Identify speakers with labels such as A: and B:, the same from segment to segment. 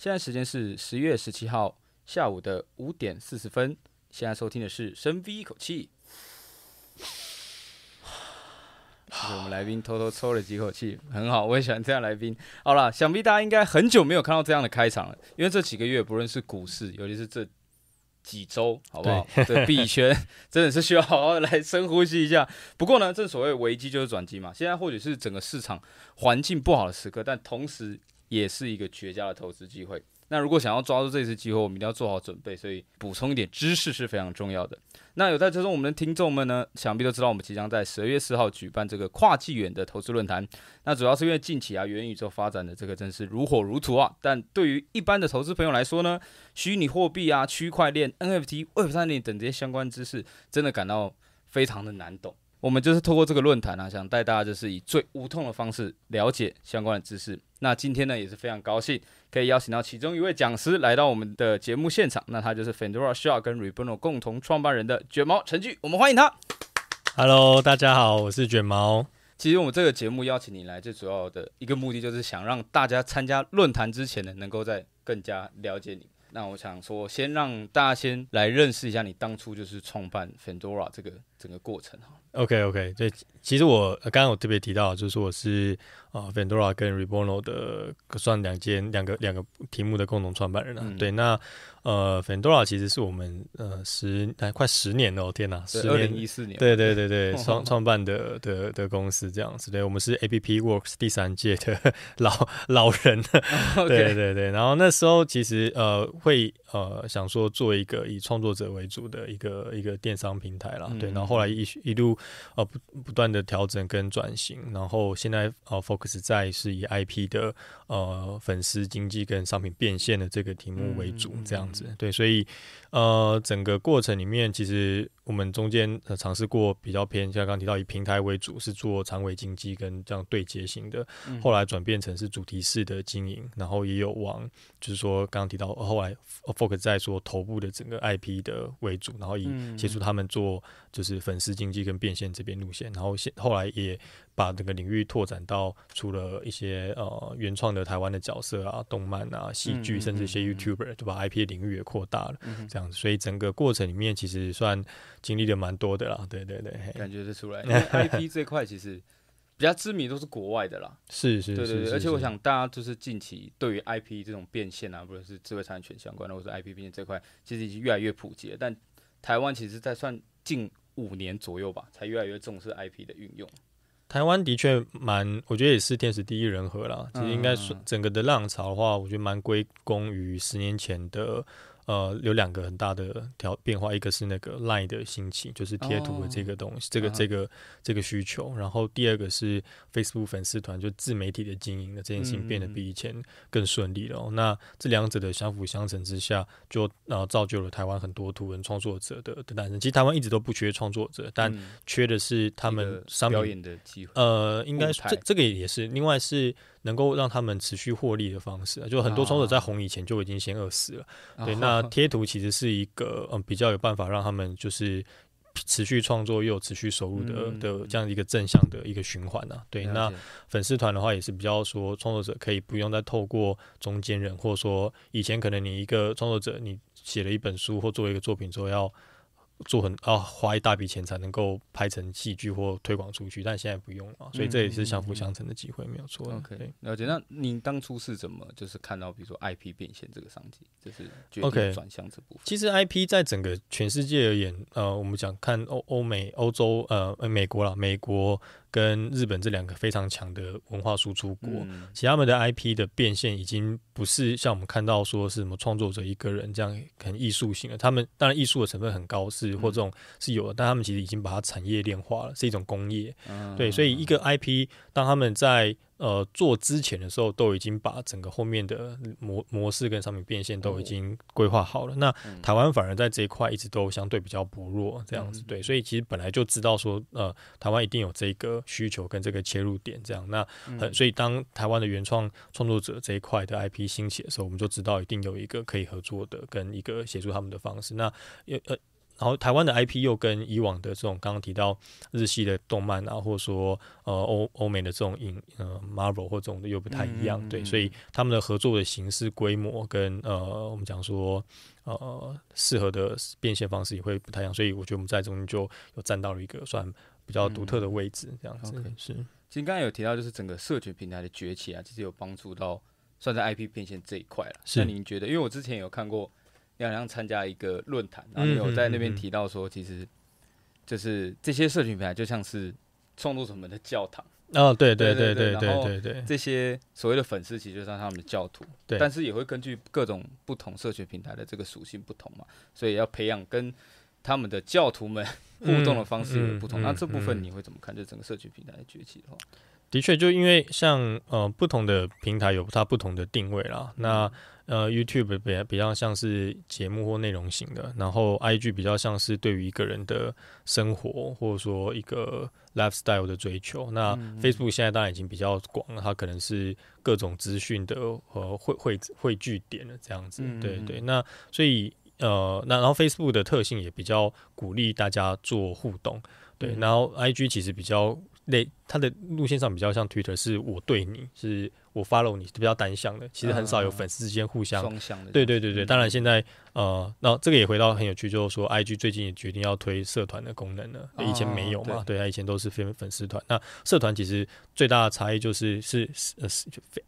A: 现在时间是十月十七号下午的五点四十分。现在收听的是深吸一口气。我们来宾偷偷抽了几口气，很好，我也喜欢这样来宾。好了，想必大家应该很久没有看到这样的开场了，因为这几个月不论是股市，尤其是这几周，好不好？这，币圈 真的是需要好好的来深呼吸一下。不过呢，正所谓危机就是转机嘛。现在或许是整个市场环境不好的时刻，但同时也是一个绝佳的投资机会。那如果想要抓住这次机会，我们一定要做好准备，所以补充一点知识是非常重要的。那有在追踪我们的听众们呢，想必都知道我们即将在十二月四号举办这个跨纪元的投资论坛。那主要是因为近期啊，元宇宙发展的这个真是如火如荼啊。但对于一般的投资朋友来说呢，虚拟货币啊、区块链、NFT、Web 三点等这些相关知识，真的感到非常的难懂。我们就是透过这个论坛啊，想带大家就是以最无痛的方式了解相关的知识。那今天呢，也是非常高兴可以邀请到其中一位讲师来到我们的节目现场。那他就是 Fendora Shaw 跟 Rebono 共同创办人的卷毛陈巨，我们欢迎他。
B: Hello，大家好，我是卷毛。
A: 其实我们这个节目邀请你来，最主要的一个目的就是想让大家参加论坛之前呢，能够在更加了解你。那我想说，先让大家先来认识一下你当初就是创办 Fendora 这个整个过程哈。
B: OK OK，对，其实我刚刚我特别提到，就是我是呃 Fendora 跟 Rebono 的算两间两个两个题目的共同创办人啊。嗯、对，那呃 Fendora 其实是我们呃十快十年了，哦天哪，十年，一四年，对对对对，创 创办的的的公司这样子。对，我们是 APP Works 第三届的老老人。Okay. 对对对，然后那时候其实呃会呃想说做一个以创作者为主的一个一个电商平台啦。嗯、对，然后后来一一路。呃，不不断的调整跟转型，然后现在呃，focus 在是以 IP 的呃粉丝经济跟商品变现的这个题目为主，这样子，嗯、对，所以呃，整个过程里面其实。我们中间呃尝试过比较偏，像刚刚提到以平台为主，是做长尾经济跟这样对接型的，后来转变成是主题式的经营，然后也有往就是说刚刚提到后来 focus 在说头部的整个 IP 的为主，然后以协助他们做就是粉丝经济跟变现这边路线，然后现后来也。把这个领域拓展到除了一些呃原创的台湾的角色啊、动漫啊、戏剧，嗯、甚至一些 YouTuber，就把 IP 的领域也扩大了，嗯、这样子。所以整个过程里面其实算经历的蛮多的啦。对对对，
A: 感觉得出来。因为 IP 这块其实比较知名都是国外的啦。
B: 是是是，
A: 对对对。而且我想大家就是近期对于 IP 这种变现啊，不论是智慧产权相关的，或者 IP 变现这块，其实已经越来越普及了。但台湾其实在算近五年左右吧，才越来越重视 IP 的运用。
B: 台湾的确蛮，我觉得也是天时地利人和啦。其实应该说，整个的浪潮的话，我觉得蛮归功于十年前的。呃，有两个很大的调变化，一个是那个 Line 的兴起，就是贴图的这个东西，哦、这个这个这个需求。然后第二个是 Facebook 粉丝团，就自媒体的经营的这件事情变得比以前更顺利了。嗯、那这两者的相辅相成之下，就然后造就了台湾很多图文创作者的的诞生。其实台湾一直都不缺创作者，但缺的是他们商品表演的机会。呃，应该这这个也是，另外是。能够让他们持续获利的方式，就很多创作者在红以前就已经先饿死了。啊、对，那贴图其实是一个嗯比较有办法让他们就是持续创作又有持续收入的、嗯、的这样一个正向的一个循环啊。对，那粉丝团的话也是比较说创作者可以不用再透过中间人，或者说以前可能你一个创作者你写了一本书或做一个作品之后要。做很啊，花一大笔钱才能够拍成戏剧或推广出去，但现在不用了，所以这也是相辅相成的机会，没有错。
A: OK，了解。那您当初是怎么就是看到，比如说 IP 变现这个商机，就是决定转向这部分？Okay,
B: 其实 IP 在整个全世界而言，呃，我们讲看欧欧美、欧洲，呃，美国啦，美国。跟日本这两个非常强的文化输出国，嗯、其他们的 IP 的变现已经不是像我们看到说是什么创作者一个人这样很艺术性的，他们当然艺术的成分很高，是或这种是有的，但他们其实已经把它产业链化了，是一种工业。嗯、对，所以一个 IP 当他们在呃，做之前的时候都已经把整个后面的模模式跟商品变现都已经规划好了。哦、那台湾反而在这一块一直都相对比较薄弱，这样子、嗯、对。所以其实本来就知道说，呃，台湾一定有这个需求跟这个切入点，这样。那、很、所以当台湾的原创创作者这一块的 IP 兴起的时候，我们就知道一定有一个可以合作的跟一个协助他们的方式。那呃。然后台湾的 IP 又跟以往的这种刚刚提到日系的动漫啊，或者说呃欧欧美的这种影呃 Marvel 或这种的又不太一样，嗯、对，所以他们的合作的形式、规模跟呃我们讲说呃适合的变现方式也会不太一样，所以我觉得我们在中间就有占到了一个算比较独特的位置，这样子、嗯、是。
A: 其实刚才有提到，就是整个社群平台的崛起啊，其实有帮助到算在 IP 变现这一块了。那您觉得？因为我之前有看过。要像参加一个论坛，然后你有在那边提到说，其实就是这些社群平台就像是创作者们的教堂。
B: 哦，对对对对对对对，
A: 这些所谓的粉丝其实就像他们的教徒，对。但是也会根据各种不同社群平台的这个属性不同嘛，所以要培养跟他们的教徒们 互动的方式有不同。那这部分你会怎么看？就整个社群平台的崛起的话，
B: 的确，就因为像呃不同的平台有它不同的定位啦，那。呃，YouTube 比比较像是节目或内容型的，然后 IG 比较像是对于一个人的生活或者说一个 lifestyle 的追求。那 Facebook 现在当然已经比较广了，它可能是各种资讯的呃汇汇汇聚点了这样子。对对，那所以呃，那然后 Facebook 的特性也比较鼓励大家做互动。对，然后 IG 其实比较类，它的路线上比较像 Twitter，是我对你是。我 follow 你比较单向的，其实很少有粉丝之间互相双向的。对对对对，当然现在呃，那这个也回到很有趣，就是说 IG 最近也决定要推社团的功能了，以前没有嘛，对，它以前都是粉粉丝团。那社团其实最大的差异就是是呃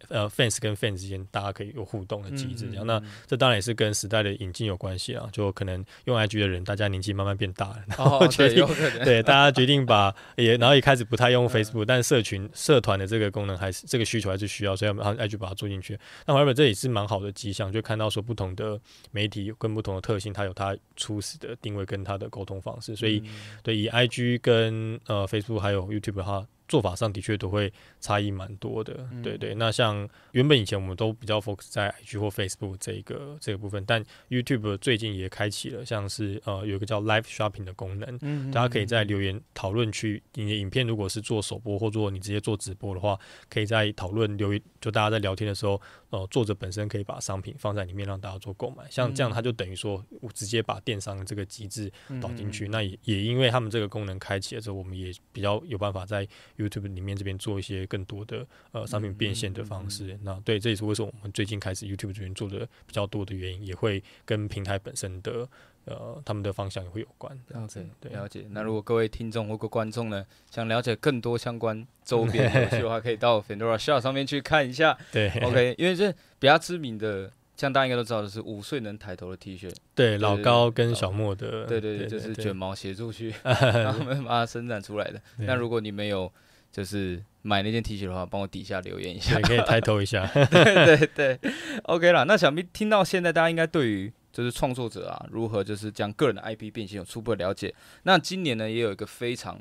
B: 呃 fans 跟 fans 之间大家可以有互动的机制这样。那这当然也是跟时代的引进有关系啊，就可能用 IG 的人大家年纪慢慢变大了，然后决定对大家决定把也然后也开始不太用 Facebook，但社群社团的这个功能还是这个需求还是需要。所以，我们 IG 把它做进去。那后来这也是蛮好的迹象，就看到说不同的媒体跟不同的特性，它有它初始的定位跟它的沟通方式。所以，对以 IG 跟呃 Facebook 还有 YouTube 的话。做法上的确都会差异蛮多的，嗯、对对。那像原本以前我们都比较 focus 在 IG 或 Facebook 这一个这个部分，但 YouTube 最近也开启了像是呃有一个叫 Live Shopping 的功能，嗯嗯嗯，大家可以在留言讨论区，你的影片如果是做首播或做你直接做直播的话，可以在讨论留言，就大家在聊天的时候，呃，作者本身可以把商品放在里面让大家做购买，像这样他就等于说我直接把电商的这个机制导进去，那也也因为他们这个功能开启了之后，我们也比较有办法在 YouTube 里面这边做一些更多的呃商品变现的方式，嗯嗯嗯、那对，这也是为什么我们最近开始 YouTube 这边做的比较多的原因，也会跟平台本身的呃他们的方向也会有关。
A: 了解，对，了解。那如果各位听众或各观众呢，想了解更多相关周边 游戏的话，可以到 Fendora Shop 上面去看一下。对，OK，因为这比较知名的，像大家应该都知道的是五岁能抬头的 T 恤，
B: 对，老高跟小莫的，
A: 对对对，就是卷毛协助去 让他们把它生产出来的。那如果你没有就是买那件 T 恤的话，帮我底下留言一下，
B: 可以抬头一下。
A: 对对对，OK 了。那想必听到现在，大家应该对于就是创作者啊，如何就是将个人的 IP 变现有初步的了解。那今年呢，也有一个非常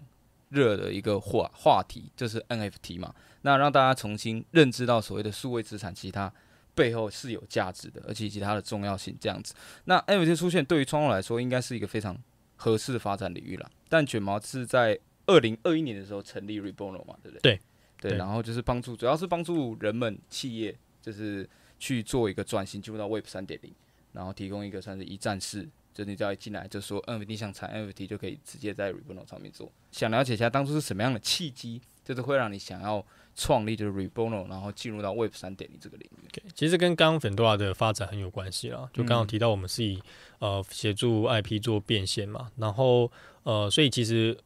A: 热的一个话话题，就是 NFT 嘛。那让大家重新认知到所谓的数位资产，其他背后是有价值的，而且以及它的重要性这样子。那 NFT 出现对于创作来说，应该是一个非常合适的发展领域了。但卷毛是在二零二一年的时候成立 Rebono 嘛，对不对？
B: 对
A: 对，然后就是帮助，主要是帮助人们企业，就是去做一个转型，进入到 Web 三点零，然后提供一个算是一站式，就你只要一进来就说 NFT 想产 NFT 就可以直接在 Rebono 上面做。想了解一下当初是什么样的契机，就是会让你想要创立就是 Rebono，然后进入到 Web 三点零这个领域
B: ？Okay, 其实跟刚刚 Fendora 的发展很有关系啦。就刚刚提到我们是以呃协助 IP 做变现嘛，然后呃所以其实。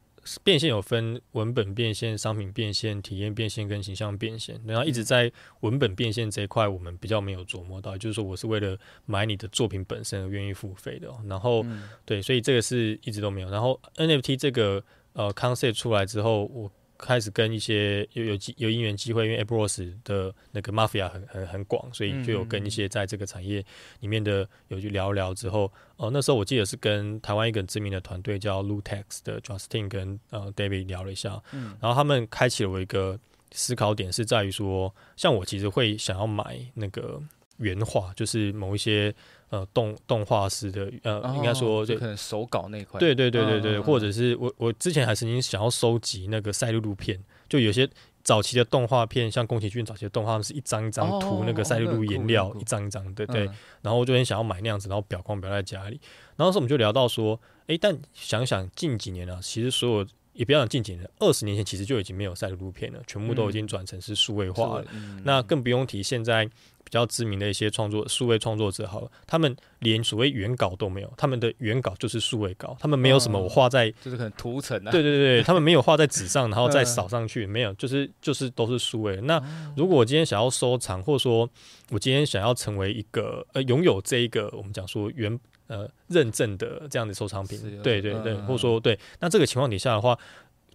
B: 变现有分文本变现、商品变现、体验变现跟形象变现。然后一直在文本变现这一块，我们比较没有琢磨到，就是说我是为了买你的作品本身而愿意付费的。然后对，所以这个是一直都没有。然后 NFT 这个呃 concept 出来之后，我。开始跟一些有有机有因缘机会，因为 AppRose 的那个 Mafia 很很很广，所以就有跟一些在这个产业里面的有去聊聊之后，哦、呃，那时候我记得是跟台湾一个知名的团队叫 Lootex 的 Justin 跟呃 David 聊了一下，嗯，然后他们开启了我一个思考点，是在于说，像我其实会想要买那个原画，就是某一些。呃，动动画师的呃，哦、应该说就
A: 可能手稿那块，
B: 对对对对对，哦、或者是我我之前还曾经想要收集那个赛璐璐片，就有些早期的动画片，像宫崎骏早期的动画，是一张一张涂那个赛璐璐颜料，一张一张对，对。然后我就很想要买那样子，然后裱框裱在家里。然后那时我们就聊到说，哎，但想想近几年啊，其实所有也不要讲近几年，二十年前其实就已经没有赛璐璐片了，全部都已经转成是数位化了。那更不用提现在。比较知名的一些创作数位创作者，好了，他们连所谓原稿都没有，他们的原稿就是数位稿，他们没有什么我画在，
A: 就是可能图层啊，
B: 对对对，他们没有画在纸上，然后再扫上去，没有，就是就是都是数位。那如果我今天想要收藏，或者说我今天想要成为一个呃拥有这一个我们讲说原呃认证的这样的收藏品，对对对，或者说对，那这个情况底下的话。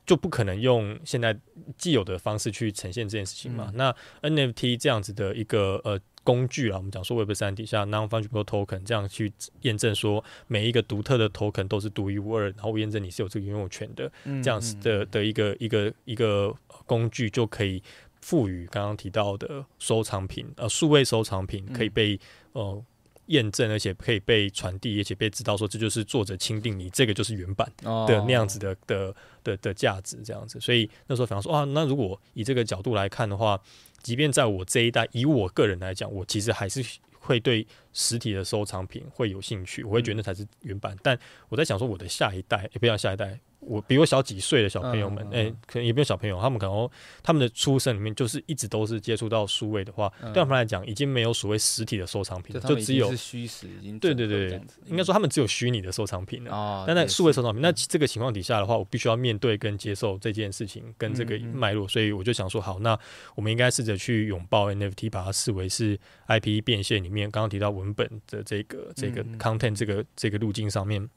B: 就不可能用现在既有的方式去呈现这件事情嘛？嗯、那 NFT 这样子的一个呃工具啊，我们讲说 Web 三底下 Non-Fungible Token 这样去验证说每一个独特的 Token 都是独一无二，然后验证你是有这个拥有权的，这样子的的一个一个一个工具就可以赋予刚刚提到的收藏品呃数位收藏品可以被呃。验证，而且可以被传递，而且被知道说这就是作者钦定你这个就是原版的那样子的的的的价值这样子，所以那时候反正说啊，那如果以这个角度来看的话，即便在我这一代，以我个人来讲，我其实还是会对实体的收藏品会有兴趣，我会觉得那才是原版。但我在想说，我的下一代，也不要下一代。我比我小几岁的小朋友们，哎、欸，可能也没有小朋友，他们可能他们的出生里面就是一直都是接触到数位的话，嗯、对他们来讲已经没有所谓实体的收藏品，就只有
A: 虚实已经
B: 对对对，应该说他们只有虚拟的收藏品了。哦、但在数位收藏品，那这个情况底下的话，我必须要面对跟接受这件事情跟这个脉络，所以我就想说，好，那我们应该试着去拥抱 NFT，把它视为是 IP 变现里面刚刚提到文本的这个这个 content 这个这个路径上面。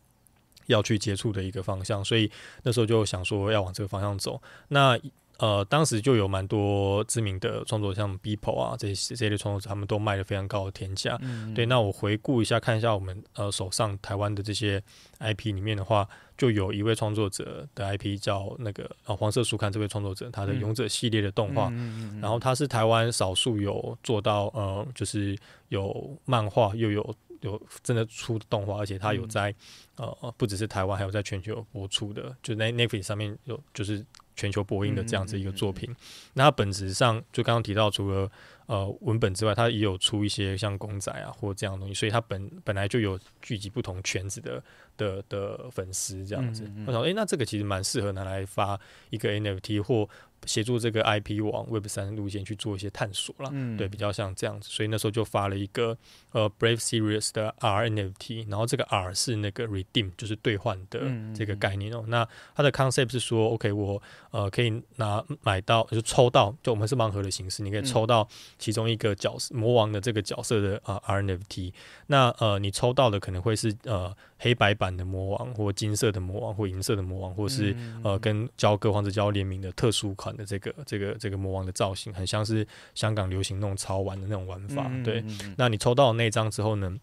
B: 要去接触的一个方向，所以那时候就想说要往这个方向走。那呃，当时就有蛮多知名的创作者，像 Beeple 啊这些这类创作者，他们都卖了非常高的天价。对，那我回顾一下，看一下我们呃手上台湾的这些 IP 里面的话，就有一位创作者的 IP 叫那个呃黄色书刊这位创作者，他的勇者系列的动画，然后他是台湾少数有做到呃，就是有漫画又有。有真的出动画，而且它有在、嗯、呃，不只是台湾，还有在全球播出的，就在 Netflix 上面有，就是全球播映的这样子一个作品。那它本质上就刚刚提到，除了呃文本之外，它也有出一些像公仔啊或这样的东西，所以它本本来就有聚集不同圈子的的的粉丝这样子。嗯嗯嗯、我想，诶、欸，那这个其实蛮适合拿来发一个 NFT 或。协助这个 IP 往 Web 三路线去做一些探索了，嗯、对，比较像这样子，所以那时候就发了一个呃 Brave Serious 的 R NFT，然后这个 R 是那个 Redeem，就是兑换的这个概念哦。嗯嗯嗯，那它的 concept 是说，OK，我呃可以拿买到，就抽到，就我们是盲盒的形式，你可以抽到其中一个角色、嗯、魔王的这个角色的啊、呃、RNFT。那呃你抽到的可能会是呃。黑白版的魔王，或金色的魔王，或银色的魔王，或是呃跟交割或者交联名的特殊款的这个这个这个魔王的造型，很像是香港流行那种潮玩的那种玩法。对，那你抽到那张之后呢？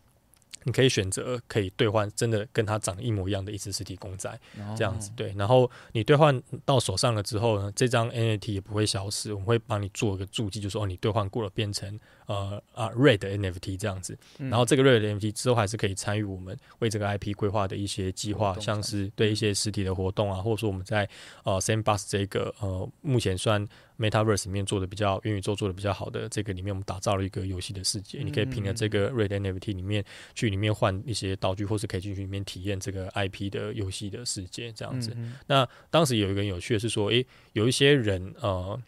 B: 你可以选择可以兑换真的跟它长得一模一样的一只实体公仔，这样子对。然后你兑换到手上了之后呢，这张 NFT 也不会消失，我们会帮你做一个注记，就是说哦，你兑换过了，变成呃啊 Red NFT 这样子。然后这个 Red NFT 之后还是可以参与我们为这个 IP 规划的一些计划，像是对一些实体的活动啊，或者说我们在呃 Sandbox 这个呃目前算。Metaverse 里面做的比较元宇宙做的比较好的这个里面，我们打造了一个游戏的世界，你可以凭着这个 Red NFT 里面去里面换一些道具，或是可以进去里面体验这个 IP 的游戏的世界这样子。那当时有一个很有趣的是说，诶，有一些人呃。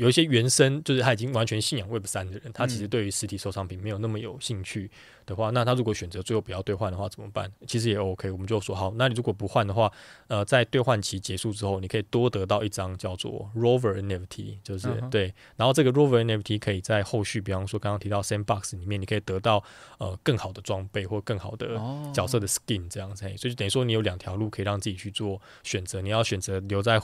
B: 有一些原生就是他已经完全信仰 Web 三的人，他其实对于实体收藏品没有那么有兴趣的话，那他如果选择最后不要兑换的话怎么办？其实也 OK，我们就说好，那你如果不换的话，呃，在兑换期结束之后，你可以多得到一张叫做 Rover NFT，就是、uh. 对，然后这个 Rover NFT 可以在后续，比方说刚刚提到 Sandbox 里面，你可以得到呃更好的装备或更好的角色的 Skin 这样子，所以就等于说你有两条路可以让自己去做选择，你要选择留在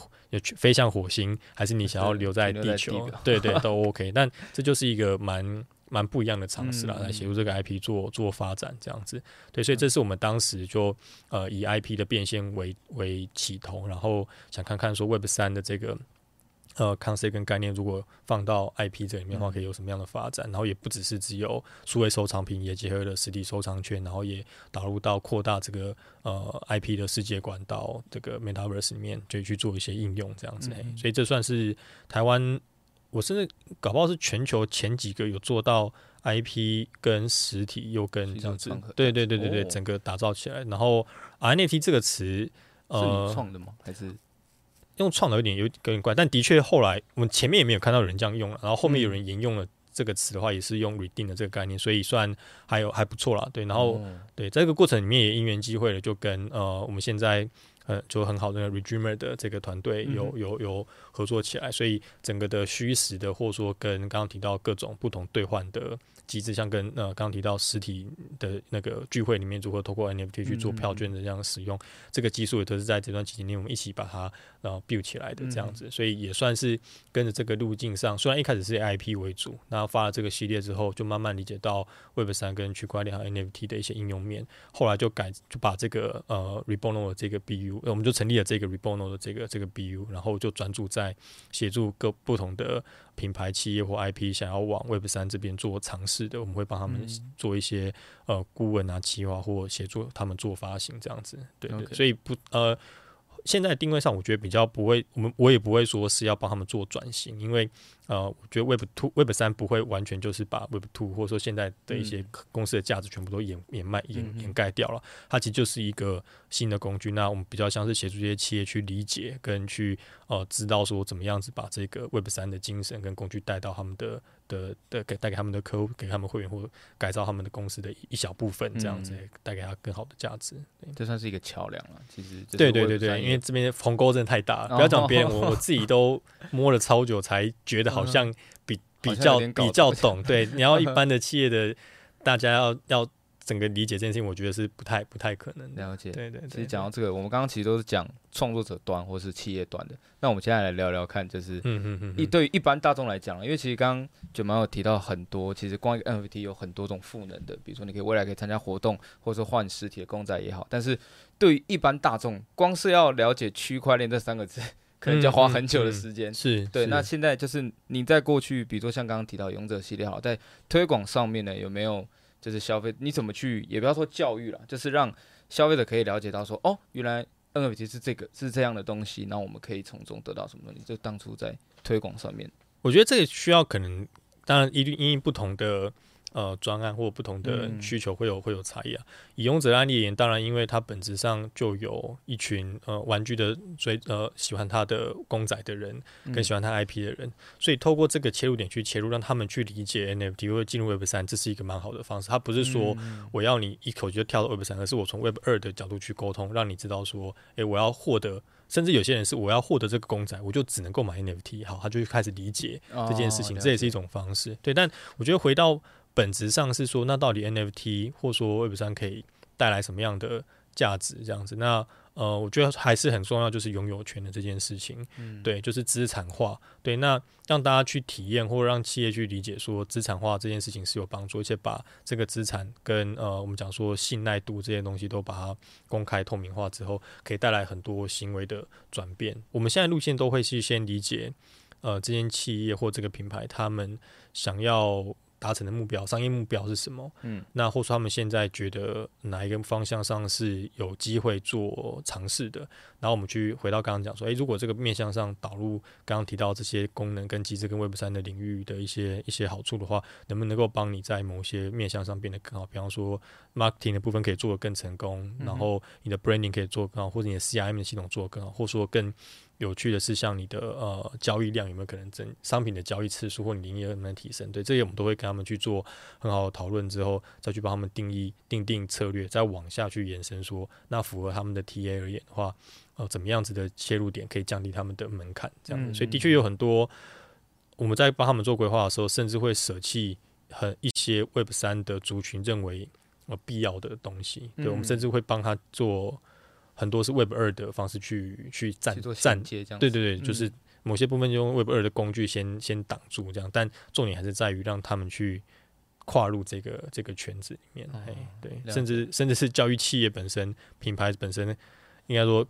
B: 飞向火星，还是你想要留在地球？对对都 OK，但这就是一个蛮蛮不一样的尝试啦，来协助这个 IP 做做发展这样子。对，所以这是我们当时就呃以 IP 的变现为为起头，然后想看看说 Web 三的这个呃，concept 跟概念如果放到 IP 这里面的话，可以有什么样的发展？嗯、然后也不只是只有数位收藏品，也结合了实体收藏圈，然后也导入到扩大这个呃 IP 的世界观到这个 Metaverse 里面，就去做一些应用这样子。嗯、所以这算是台湾，我甚至搞不好是全球前几个有做到 IP 跟实体又跟这样子，对对对对对，哦、整个打造起来。然后 NFT 这个词，呃，是你
A: 创的吗？还是？
B: 用创的有点有点怪，但的确后来我们前面也没有看到有人这样用了，然后后面有人沿用了这个词的话，也是用 redeem 的这个概念，所以算还有还不错啦。对，然后、嗯、对，在这个过程里面也因缘机会了，就跟呃我们现在呃就很好的 Redreamer 的这个团队有有有合作起来，所以整个的虚实的或者说跟刚刚提到各种不同兑换的。机制像跟呃刚刚提到实体的那个聚会里面如何透过 NFT 去做票券的这样使用，嗯、这个技术也都是在这段期间内我们一起把它然后 build 起来的这样子，嗯、所以也算是跟着这个路径上，虽然一开始是以 IP 为主，那发了这个系列之后，就慢慢理解到 Web 三跟区块链和 NFT 的一些应用面，后来就改就把这个呃 reborno 的这个 BU，我们就成立了这个 Rebono 的这个这个 BU，然后就专注在协助各不同的。品牌企业或 IP 想要往 Web 三这边做尝试的，我们会帮他们做一些、嗯、呃顾问啊、企划或协助他们做发行这样子。对.所以不呃，现在定位上我觉得比较不会，我们我也不会说是要帮他们做转型，因为。呃，我觉得 Web Two、Web 三不会完全就是把 Web Two 或者说现在的一些公司的价值全部都掩掩埋掩掩盖掉了。它其实就是一个新的工具。那我们比较像是协助这些企业去理解跟去呃知道说怎么样子把这个 Web 三的精神跟工具带到他们的的的给带给他们的客户，给他们会员或改造他们的公司的一小部分，这样子带给他更好的价值。
A: 这算是一个桥梁了。其实
B: 对对对对，因为这边鸿沟真的太大了，不要讲别人，我 我自己都摸了超久才觉得。好像比比较比较懂，对，你要一般的企业的大家要要整个理解这件事情，我觉得是不太不太可能
A: 了解。
B: 对对，
A: 其实讲到这个，我们刚刚其实都是讲创作者端或是企业端的，那我们接下来聊聊看，就是嗯嗯嗯一对于一般大众来讲，因为其实刚刚就蛮有提到很多，其实光一个 NFT 有很多种赋能的，比如说你可以未来可以参加活动，或者说换实体的公仔也好，但是对于一般大众，光是要了解区块链这三个字。可能就要花很久的时间，嗯嗯嗯，是对。是那现在就是你在过去，比如说像刚刚提到勇者系列，好，在推广上面呢，有没有就是消费？你怎么去？也不要说教育了，就是让消费者可以了解到说，哦，原来 NFT 是这个是这样的东西，那我们可以从中得到什么东西？就当初在推广上面，
B: 我觉得这个需要可能，当然一定因应不同的。呃，专案或不同的需求会有会有差异啊。以勇者案例而言，当然，因为它本质上就有一群呃玩具的追呃喜欢它的公仔的人，跟喜欢它 IP 的人，嗯、所以透过这个切入点去切入，让他们去理解 NFT 或者进入 Web 三，这是一个蛮好的方式。它不是说我要你一口就跳到 Web 三，而是我从 Web 二的角度去沟通，让你知道说，诶、欸，我要获得，甚至有些人是我要获得这个公仔，我就只能购买 NFT。好，他就开始理解这件事情，哦、这也是一种方式。对，但我觉得回到。本质上是说，那到底 NFT 或说 Web 三可以带来什么样的价值？这样子，那呃，我觉得还是很重要，就是拥有权的这件事情。嗯，对，就是资产化。对，那让大家去体验，或者让企业去理解，说资产化这件事情是有帮助，而且把这个资产跟呃，我们讲说信赖度这些东西都把它公开透明化之后，可以带来很多行为的转变。我们现在路线都会是先理解，呃，这间企业或这个品牌他们想要。达成的目标，商业目标是什么？嗯，那或者说他们现在觉得哪一个方向上是有机会做尝试的？然后我们去回到刚刚讲说，诶、欸，如果这个面向上导入刚刚提到这些功能跟机制跟 Web 三的领域的一些一些好处的话，能不能够帮你在某些面向上变得更好？比方说 marketing 的部分可以做得更成功，然后你的 branding 可以做得更好，或者你的 CRM 的系统做得更好，或者说更。有趣的是，像你的呃交易量有没有可能增，商品的交易次数或你营业额能不能提升？对，这些我们都会跟他们去做很好的讨论之后，再去帮他们定义定定策略，再往下去延伸说，那符合他们的 TA 而言的话，呃，怎么样子的切入点可以降低他们的门槛？这样，嗯嗯，所以的确有很多我们在帮他们做规划的时候，甚至会舍弃很一些 Web 三的族群认为呃必要的东西。对，我们甚至会帮他做。很多是 Web 二的方式去去站站接这样，对对对，嗯、就是某些部分就用 Web 二的工具先先挡住这样，但重点还是在于让他们去跨入这个这个圈子里面，哎、哦，对，甚至甚至是教育企业本身、品牌本身，应该说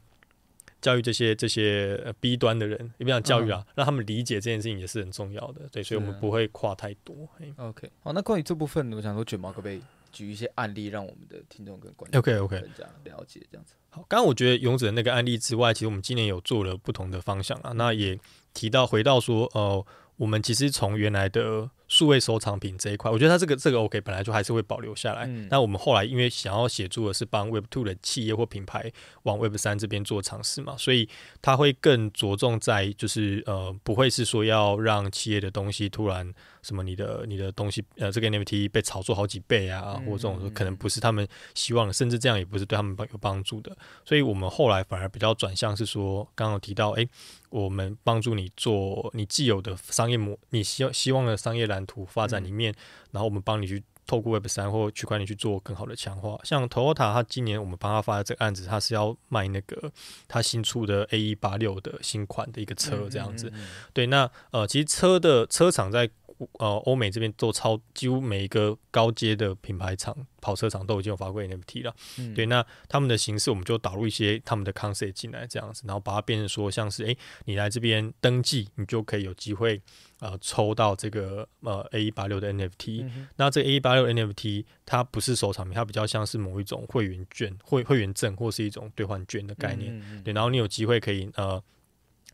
B: 教育这些这些 B 端的人，也不讲教育啊，嗯、让他们理解这件事情也是很重要的。对，所以我们不会跨太多。
A: OK，好，那关于这部分，我想说卷毛可不可以举一些案例，让我们的听众跟观众
B: OK OK
A: 更加了解这样子。
B: 好，刚刚我觉得勇者那个案例之外，其实我们今年有做了不同的方向啊，那也提到回到说，呃，我们其实从原来的。数位收藏品这一块，我觉得它这个这个 OK，本来就还是会保留下来。嗯、但我们后来因为想要协助的是帮 Web Two 的企业或品牌往 Web 三这边做尝试嘛，所以它会更着重在就是呃，不会是说要让企业的东西突然什么你的你的东西呃这个 NFT 被炒作好几倍啊，嗯、或这种可能不是他们希望的，甚至这样也不是对他们有帮助的。所以我们后来反而比较转向是说，刚刚有提到，哎、欸，我们帮助你做你既有的商业模，你希希望的商业蓝图发展里面，嗯、然后我们帮你去透过 Web 三或区块链去做更好的强化。像 Toyota，它今年我们帮他发的这个案子，它是要卖那个它新出的 A 一八六的新款的一个车，这样子。对，那呃，其实车的车厂在。呃，欧美这边都超，几乎每一个高阶的品牌厂、跑车厂都已经有发过 NFT 了。嗯、对，那他们的形式，我们就导入一些他们的 concept 进来，这样子，然后把它变成说，像是，诶、欸，你来这边登记，你就可以有机会，呃，抽到这个呃 A 一八六的 NFT。嗯、那这 A 一八六 NFT 它不是收藏品，它比较像是某一种会员券、会会员证或是一种兑换券的概念。对，然后你有机会可以呃。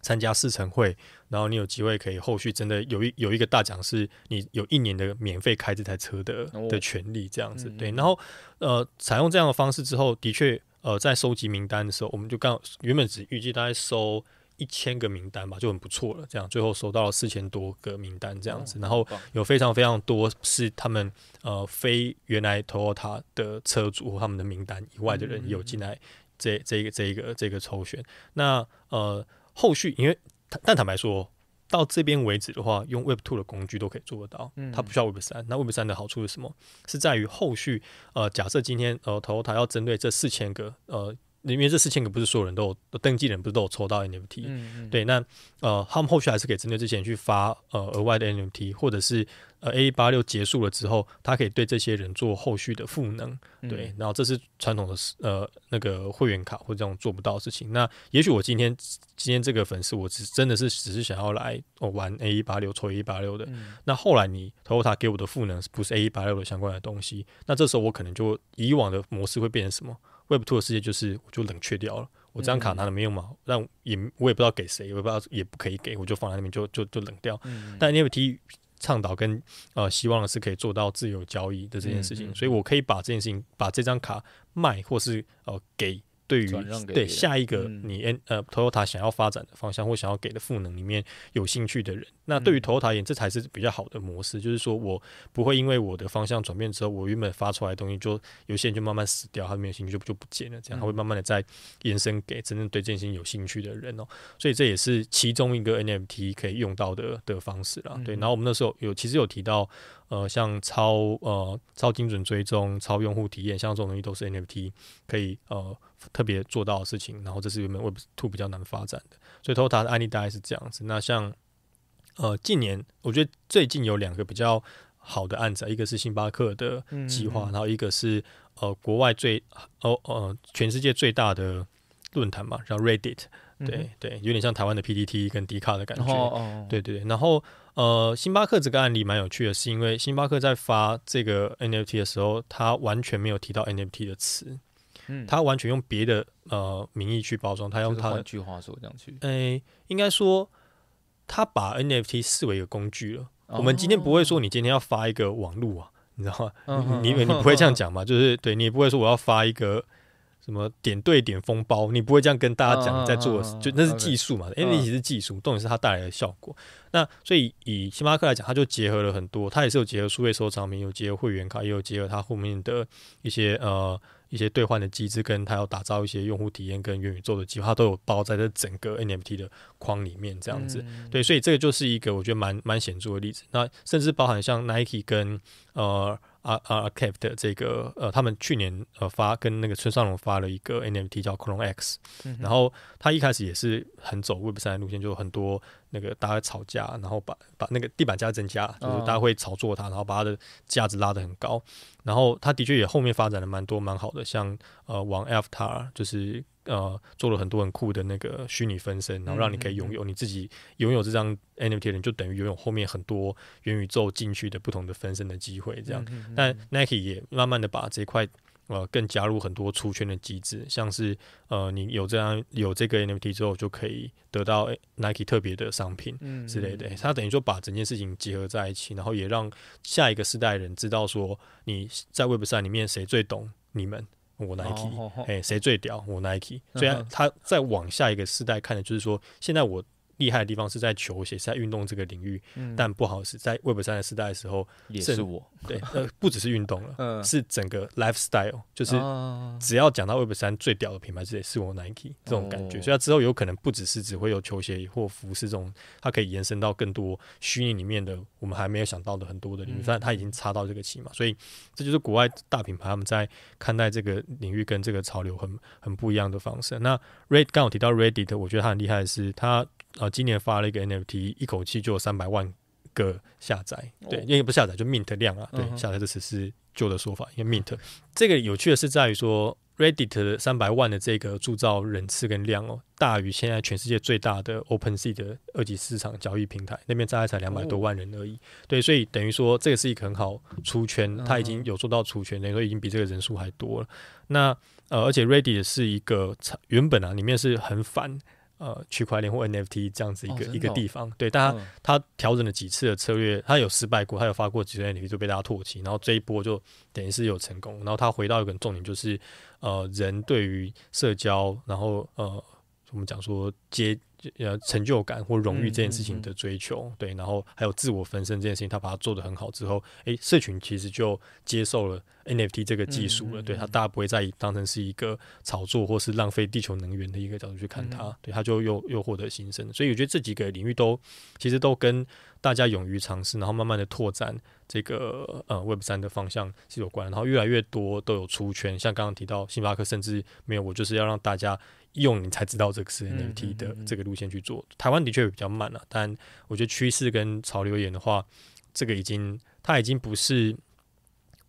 B: 参加试乘会，然后你有机会可以后续真的有一有一个大奖，是你有一年的免费开这台车的的权利，这样子、哦、对。然后呃，采用这样的方式之后，的确呃，在收集名单的时候，我们就刚原本只预计大概收一千个名单吧，就很不错了。这样最后收到了四千多个名单这样子，哦、然后有非常非常多是他们呃非原来 Toyota 的车主他们的名单以外的人有进来这这一个这一个这个抽选。那呃。后续，因为但坦白说，到这边为止的话，用 Web Two 的工具都可以做得到，它不需要 Web 三。那 Web 三的好处是什么？是在于后续，呃，假设今天呃，Toyota 要针对这四千个呃。因为这四千个不是所有人都有登记的人，不是都有抽到 NFT？对，那呃，他们后续还是可以针对这些人去发呃额外的 NFT，或者是呃 A 八六结束了之后，他可以对这些人做后续的赋能。对，嗯、然后这是传统的呃那个会员卡或这种做不到的事情。那也许我今天今天这个粉丝，我只真的是只是想要来玩 A 一八六抽 A 一八六的。嗯、那后来你 Toyota 给我的赋能不是 A 一八六的相关的东西，那这时候我可能就以往的模式会变成什么？Web Two 的世界就是我就冷却掉了，我这张卡拿了没用嘛？但也我也不知道给谁，我也不知道也不可以给，我就放在那边就就就冷掉。嗯、但 NFT 倡导跟呃希望的是可以做到自由交易的这件事情，嗯嗯、所以我可以把这件事情把这张卡卖或是呃给。对于对下一个你 N、嗯、呃 Toyota 想要发展的方向或想要给的赋能里面有兴趣的人，那对于 Toyota 而言，这才是比较好的模式。就是说我不会因为我的方向转变之后，我原本发出来的东西就有些人就慢慢死掉，他没有兴趣就就不见了。这样他会慢慢的再延伸给真正对这件事情有兴趣的人哦。所以这也是其中一个 NFT 可以用到的的方式啦。对，然后我们那时候有其实有提到。呃，像超呃超精准追踪、超用户体验，像这种东西都是 NFT 可以呃特别做到的事情。然后这是原本 Web Two 比较难发展的，所以 Toyota 的案例大概是这样子。那像呃近年，我觉得最近有两个比较好的案子，一个是星巴克的计划，嗯嗯然后一个是呃国外最哦呃全世界最大的论坛嘛，叫 Reddit。对、嗯、对，有点像台湾的 PDT 跟迪卡的感觉。哦哦对对对，然后呃，星巴克这个案例蛮有趣的，是因为星巴克在发这个 NFT 的时候，他完全没有提到 NFT 的词，嗯，他完全用别的呃名义去包装，他用他的
A: 句话说这样去，
B: 哎，应该说他把 NFT 视为一个工具了。哦、我们今天不会说你今天要发一个网路啊，你知道吗？嗯、你你你不会这样讲嘛？就是对你也不会说我要发一个。什么点对点封包，你不会这样跟大家讲你在做的，就那是技术嘛？NFT 是技术，重点是它带来的效果。那所以以星巴克来讲，它就结合了很多，它也是有结合数位收藏品，有结合会员卡，也有结合它后面的一些呃。一些兑换的机制，跟它要打造一些用户体验跟元宇宙的计划，都有包在这整个 NFT 的框里面，这样子。嗯、对，所以这个就是一个我觉得蛮蛮显著的例子。那甚至包含像 Nike 跟呃 Archive 的这个呃，他们去年呃发跟那个村上隆发了一个 NFT 叫 Clone X，、嗯、然后他一开始也是很走 Web 三的路线，就很多。那个大家吵架，然后把把那个地板价增加，就是大家会炒作它，然后把它的价值拉得很高。然后他的确也后面发展了蛮多蛮好的，像呃往 Avatar 就是呃做了很多很酷的那个虚拟分身，然后让你可以拥有你自己拥有这张 NFT 的人，就等于拥有后面很多元宇宙进去的不同的分身的机会。这样，但 Nike 也慢慢的把这块。呃，更加入很多出圈的机制，像是呃，你有这样有这个 NFT 之后，就可以得到 Nike 特别的商品之类的。他、等于说把整件事情结合在一起，然后也让下一个世代的人知道说，你在 Web 三里面谁最懂你们，我 Nike，哎，谁最屌，我 Nike。所以他再往下一个世代看的就是说，现在我。厉害的地方是在球鞋，是在运动这个领域，嗯、但不好是在 Web 三的时代的时候，
A: 也是我。
B: 对，呃，不只是运动了，嗯、是整个 lifestyle，就是只要讲到 Web 三最屌的品牌，这也是我 Nike 这种感觉，哦、所以它之后有可能不只是只会有球鞋或服饰这种，它可以延伸到更多虚拟里面的我们还没有想到的很多的领域，但它已经插到这个旗嘛，所以这就是国外大品牌他们在看待这个领域跟这个潮流很很不一样的方式。那 Red 刚好提到 Reddit，我觉得它很厉害的是它。啊，今年发了一个 NFT，一口气就有三百万个下载，对，因为不下载就 mint 量啊，对，下载这词是旧的说法，因为 mint。这个有趣的是在于说，Reddit 的三百万的这个铸造人次跟量哦，大于现在全世界最大的 OpenSea 的二级市场交易平台，那边大概才两百多万人而已，对，所以等于说这个是一个很好出圈，它已经有做到出圈，等于说已经比这个人数还多了。那呃，而且 Reddit 是一个原本啊里面是很反。呃，区块链或 NFT 这样子一个、哦哦、一个地方，对，但他他调整了几次的策略，他有失败过，他有发过几次 NFT 就被大家唾弃，然后这一波就等于是有成功，然后他回到一个重点就是，呃，人对于社交，然后呃，我们讲说接。呃，成就感或荣誉这件事情的追求，嗯嗯嗯、对，然后还有自我分身这件事情，他把它做得很好之后，诶，社群其实就接受了 NFT 这个技术了，对他大家不会再以当成是一个炒作或是浪费地球能源的一个角度去看它，嗯、对，他就又又获得新生，所以我觉得这几个领域都其实都跟大家勇于尝试，然后慢慢的拓展这个呃 Web 三的方向是有关，然后越来越多都有出圈，像刚刚提到星巴克，甚至没有，我就是要让大家。用你才知道这个是 NFT 的这个路线去做，嗯嗯嗯、台湾的确比较慢了、啊，但我觉得趋势跟潮流而言的话，这个已经它已经不是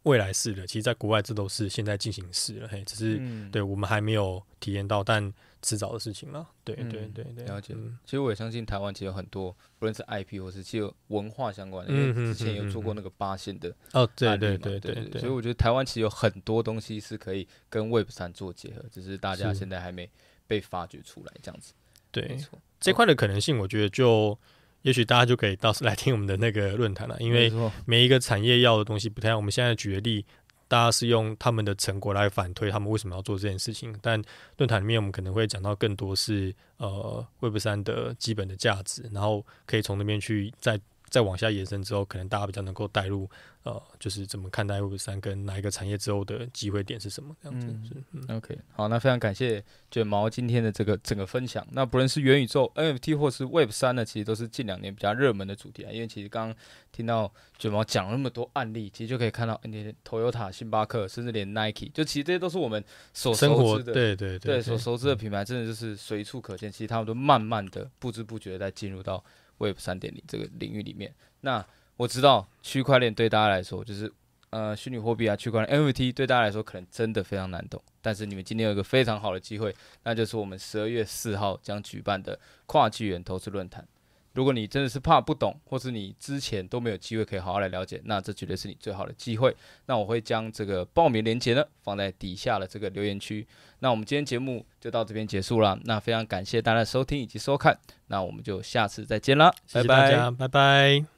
B: 未来式了，其实在国外这都是现在进行式了，嘿，只是、嗯、对我们还没有体验到，但迟早的事情了。对对对对，
A: 了解。其实我也相信台湾其实有很多，不论是 IP 或是其实文化相关的，因为之前有做过那个八线的
B: 哦，对对对对对，
A: 所以我觉得台湾其实有很多东西是可以跟 Web 三做结合，只是大家现在还没。被发掘出来这样子，
B: 对，没错，这块的可能性，我觉得就也许大家就可以到时来听我们的那个论坛了，因为每一个产业要的东西不太一样。我们现在举的例，大家是用他们的成果来反推他们为什么要做这件事情，但论坛里面我们可能会讲到更多是呃 Web 三的基本的价值，然后可以从那边去再再往下延伸之后，可能大家比较能够带入。呃，就是怎么看待 Web 三跟哪一个产业之后的机会点是什么这样子？嗯
A: 嗯、OK，好，那非常感谢卷毛今天的这个整个分享。那不论是元宇宙 NFT 或是 Web 三呢，其实都是近两年比较热门的主题啊。因为其实刚刚听到卷毛讲了那么多案例，其实就可以看到，连 Toyota、星巴克，甚至连 Nike，就其实这些都是我们所熟知的，
B: 对对对，对，
A: 对所熟知的品牌，真的就是随处可见。其实他们都慢慢的、不知不觉的在进入到 Web 三点零这个领域里面。那我知道区块链对大家来说，就是呃虚拟货币啊，区块链 NFT 对大家来说可能真的非常难懂。但是你们今天有一个非常好的机会，那就是我们十二月四号将举办的跨纪元投资论坛。如果你真的是怕不懂，或是你之前都没有机会可以好好来了解，那这绝对是你最好的机会。那我会将这个报名链接呢放在底下的这个留言区。那我们今天节目就到这边结束了。那非常感谢大家的收听以及收看。那我们就下次再见啦，谢谢大家，
B: 拜拜。拜拜。